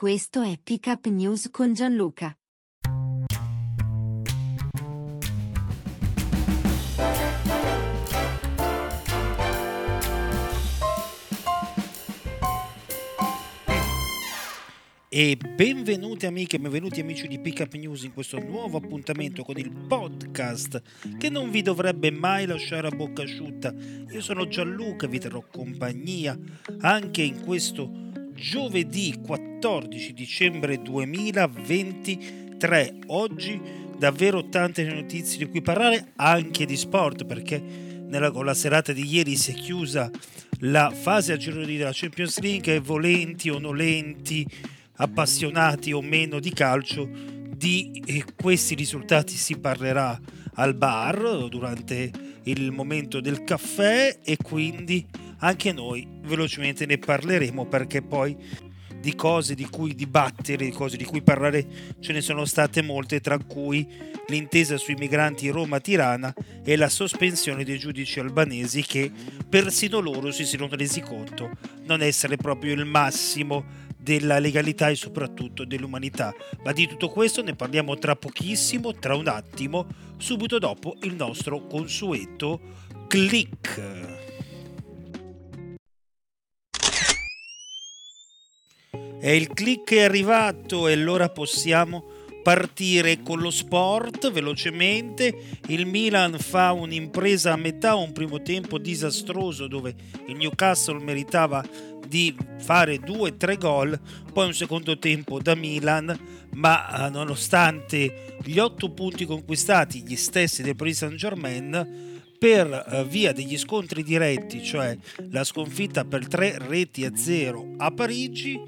Questo è Pick News con Gianluca. E benvenuti amiche e benvenuti amici di Pickup News in questo nuovo appuntamento con il podcast che non vi dovrebbe mai lasciare a bocca asciutta. Io sono Gianluca, vi terrò compagnia anche in questo giovedì 14 dicembre 2023. Oggi davvero tante notizie di cui parlare, anche di sport, perché nella, con la serata di ieri si è chiusa la fase a gironi della Champions League e volenti o nolenti appassionati o meno di calcio, di questi risultati si parlerà al bar durante il momento del caffè e quindi anche noi velocemente ne parleremo perché poi di cose di cui dibattere, di cose di cui parlare ce ne sono state molte, tra cui l'intesa sui migranti Roma-Tirana e la sospensione dei giudici albanesi che persino loro si sono resi conto non essere proprio il massimo della legalità e soprattutto dell'umanità. Ma di tutto questo ne parliamo tra pochissimo, tra un attimo, subito dopo il nostro consueto click. E il click è arrivato e allora possiamo partire con lo sport velocemente. Il Milan fa un'impresa a metà, un primo tempo disastroso dove il Newcastle meritava di fare due o tre gol, poi un secondo tempo da Milan, ma eh, nonostante gli otto punti conquistati, gli stessi del Paris Saint Germain, per eh, via degli scontri diretti, cioè la sconfitta per tre reti a zero a Parigi,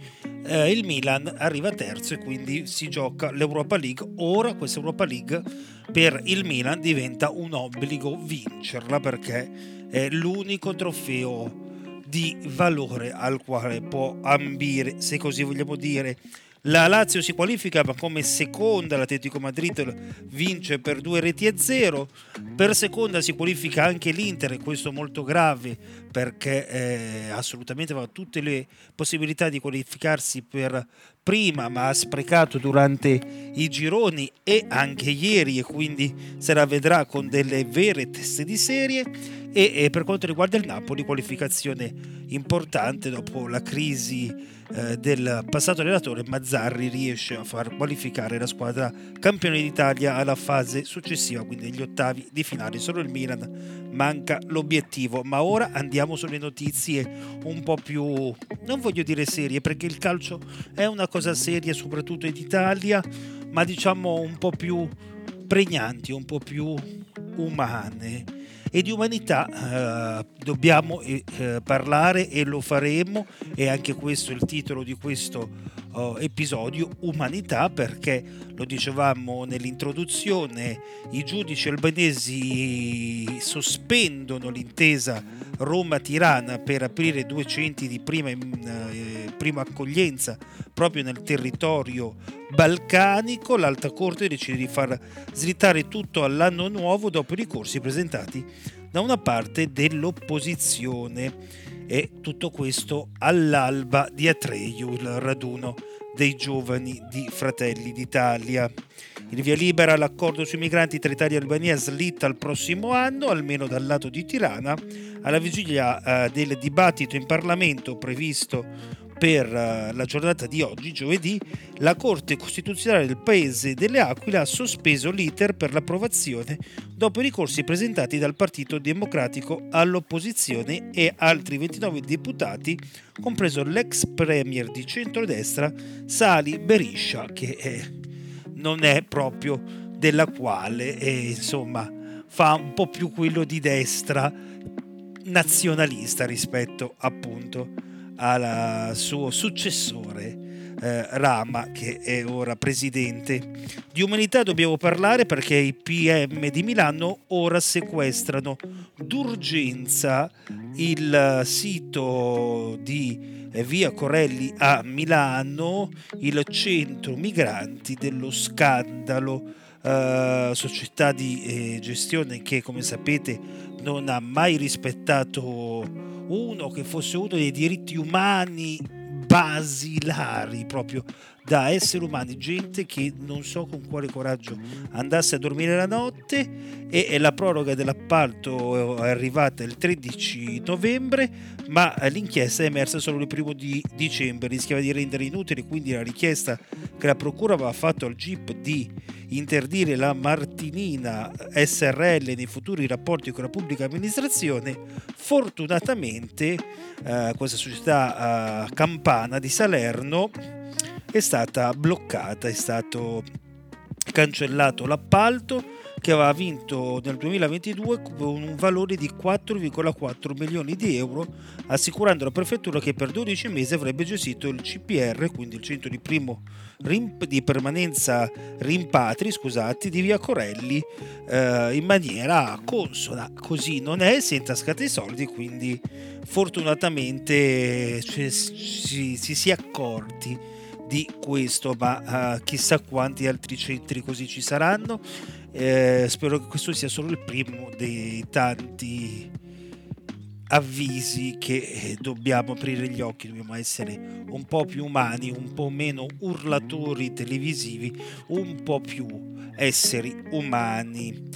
eh, il Milan arriva terzo e quindi si gioca l'Europa League. Ora questa Europa League per il Milan diventa un obbligo vincerla perché è l'unico trofeo di valore al quale può ambire, se così vogliamo dire, la Lazio si qualifica come seconda, l'Atletico Madrid vince per due reti e zero. Per seconda si qualifica anche l'Inter, e questo molto grave perché eh, assolutamente aveva tutte le possibilità di qualificarsi per prima, ma ha sprecato durante i gironi e anche ieri, e quindi se la vedrà con delle vere teste di serie. E, e per quanto riguarda il Napoli, qualificazione importante dopo la crisi eh, del passato allenatore Mazzarri riesce a far qualificare la squadra campione d'Italia alla fase successiva, quindi agli ottavi di finale. Solo il Milan manca l'obiettivo, ma ora andiamo sulle notizie un po' più, non voglio dire serie, perché il calcio è una cosa seria soprattutto in Italia, ma diciamo un po' più pregnanti, un po' più umane. E di umanità eh, dobbiamo eh, parlare e lo faremo. E anche questo è il titolo di questo uh, episodio umanità perché lo dicevamo nell'introduzione i giudici albanesi sospendono l'intesa Roma-Tirana per aprire due centri di prima, eh, prima accoglienza proprio nel territorio balcanico, l'Alta Corte decide di far slittare tutto all'anno nuovo dopo i ricorsi presentati da una parte dell'opposizione e tutto questo all'alba di Atreio, il raduno dei giovani di Fratelli d'Italia. Il via libera all'accordo sui migranti tra Italia e Albania slitta al prossimo anno, almeno dal lato di Tirana, alla vigilia eh, del dibattito in Parlamento previsto per eh, la giornata di oggi, giovedì, la Corte Costituzionale del Paese delle Aquile ha sospeso l'iter per l'approvazione dopo i ricorsi presentati dal Partito Democratico all'opposizione e altri 29 deputati, compreso l'ex premier di centrodestra Sali Beriscia, che è, non è proprio della quale e, insomma fa un po' più quello di destra nazionalista rispetto appunto al suo successore eh, Rama che è ora presidente. Di umanità dobbiamo parlare perché i PM di Milano ora sequestrano d'urgenza il sito di eh, via Corelli a Milano, il centro migranti dello scandalo. Uh, società di eh, gestione che come sapete non ha mai rispettato uno che fosse uno dei diritti umani basilari proprio da esseri umani, gente che non so con quale coraggio andasse a dormire la notte e la proroga dell'appalto è arrivata il 13 novembre, ma l'inchiesta è emersa solo il primo di dicembre, rischiava di rendere inutile quindi la richiesta che la procura aveva fatto al GIP di interdire la Martinina SRL nei futuri rapporti con la pubblica amministrazione, fortunatamente eh, questa società eh, campana di Salerno è stata bloccata, è stato cancellato l'appalto che aveva vinto nel 2022 con un valore di 4,4 milioni di euro, assicurando alla prefettura che per 12 mesi avrebbe gestito il CPR, quindi il centro di primo di permanenza rimpatri, scusate, di via Corelli eh, in maniera consona. Così non è, si è intascati i soldi, quindi fortunatamente cioè, ci, ci si è accorti di questo, ma uh, chissà quanti altri centri così ci saranno. Eh, spero che questo sia solo il primo dei tanti avvisi che eh, dobbiamo aprire gli occhi, dobbiamo essere un po' più umani, un po' meno urlatori televisivi, un po' più esseri umani.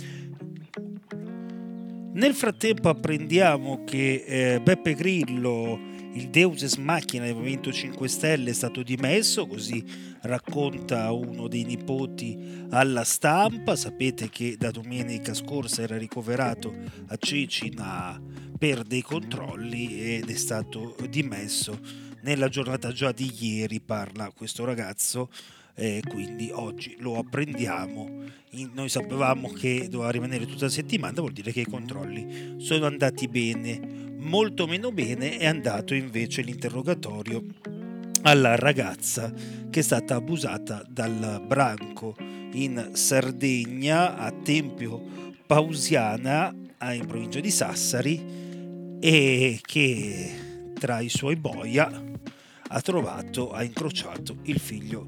Nel frattempo apprendiamo che eh, Beppe Grillo il Deus ex machina del Movimento 5 Stelle è stato dimesso, così racconta uno dei nipoti alla stampa. Sapete che da domenica scorsa era ricoverato a Cecina per dei controlli ed è stato dimesso nella giornata già di ieri, parla questo ragazzo. Eh, quindi oggi lo apprendiamo. noi sapevamo che doveva rimanere tutta la settimana, vuol dire che i controlli sono andati bene molto meno bene è andato invece l'interrogatorio alla ragazza che è stata abusata dal branco in Sardegna a Tempio Pausiana in provincia di Sassari e che tra i suoi boia ha trovato, ha incrociato il figlio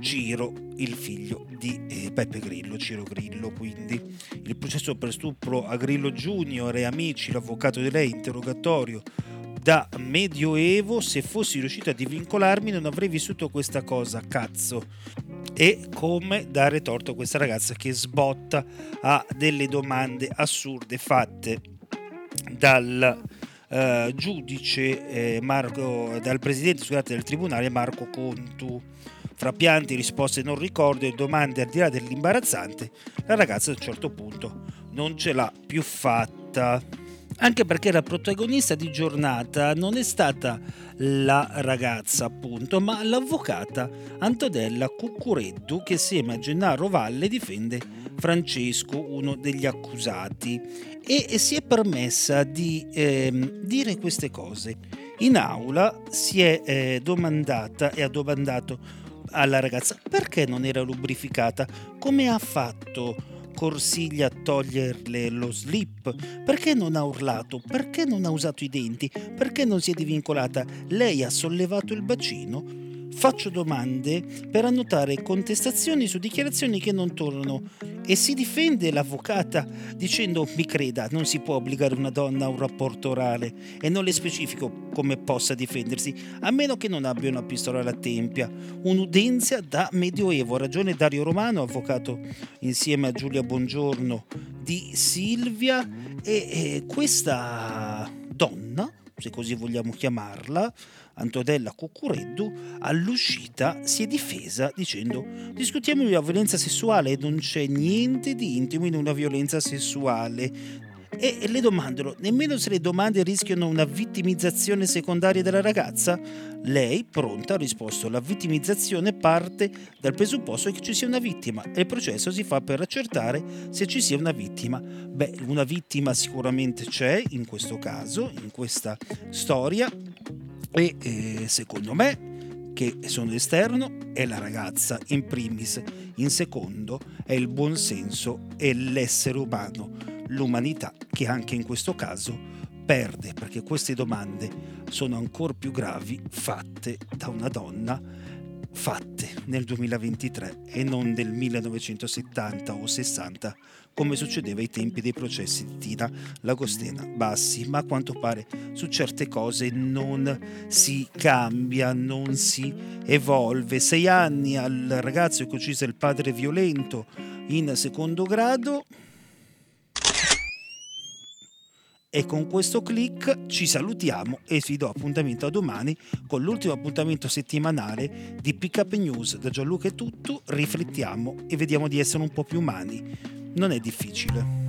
Ciro, il figlio di eh, Peppe Grillo, Ciro Grillo quindi. Il processo per stupro a Grillo Junior e amici, l'avvocato di lei, interrogatorio da medioevo, se fossi riuscito a divincolarmi non avrei vissuto questa cosa, cazzo. E come dare torto a questa ragazza che sbotta a delle domande assurde fatte dal uh, giudice eh, Marco, dal presidente scusate, del tribunale Marco Contu fra pianti, risposte non ricordo e domande al di là dell'imbarazzante, la ragazza a un certo punto non ce l'ha più fatta. Anche perché la protagonista di giornata non è stata la ragazza, appunto, ma l'avvocata Antonella Cuccureddu che assieme a Gennaro Valle difende Francesco, uno degli accusati, e si è permessa di eh, dire queste cose. In aula si è eh, domandata e ha domandato alla ragazza perché non era lubrificata, come ha fatto Corsiglia a toglierle lo slip? Perché non ha urlato? Perché non ha usato i denti? Perché non si è divincolata? Lei ha sollevato il bacino? Faccio domande per annotare contestazioni su dichiarazioni che non tornano. E si difende l'avvocata dicendo mi creda, non si può obbligare una donna a un rapporto orale. E non le specifico come possa difendersi, a meno che non abbia una pistola alla tempia. Un'udenza da medioevo, ragione Dario Romano, avvocato insieme a Giulia Bongiorno di Silvia. E, e questa donna, se così vogliamo chiamarla, Antonella Cuccureddu, all'uscita si è difesa dicendo discutiamo di una violenza sessuale, non c'è niente di intimo in una violenza sessuale. E le domandano, nemmeno se le domande rischiano una vittimizzazione secondaria della ragazza? Lei, pronta, ha risposto, la vittimizzazione parte dal presupposto che ci sia una vittima e il processo si fa per accertare se ci sia una vittima. Beh, una vittima sicuramente c'è in questo caso, in questa storia, e eh, secondo me che sono esterno è la ragazza in primis, in secondo è il buonsenso e l'essere umano, l'umanità che anche in questo caso perde perché queste domande sono ancora più gravi fatte da una donna, fatte nel 2023 e non del 1970 o 60 come succedeva ai tempi dei processi di Tina Lagostena Bassi, ma a quanto pare su certe cose non si cambia, non si evolve. Sei anni al ragazzo che uccise il padre violento in secondo grado. E con questo click ci salutiamo e vi do appuntamento a domani con l'ultimo appuntamento settimanale di Pick Up News. Da Gianluca è tutto, riflettiamo e vediamo di essere un po' più umani. Non è difficile.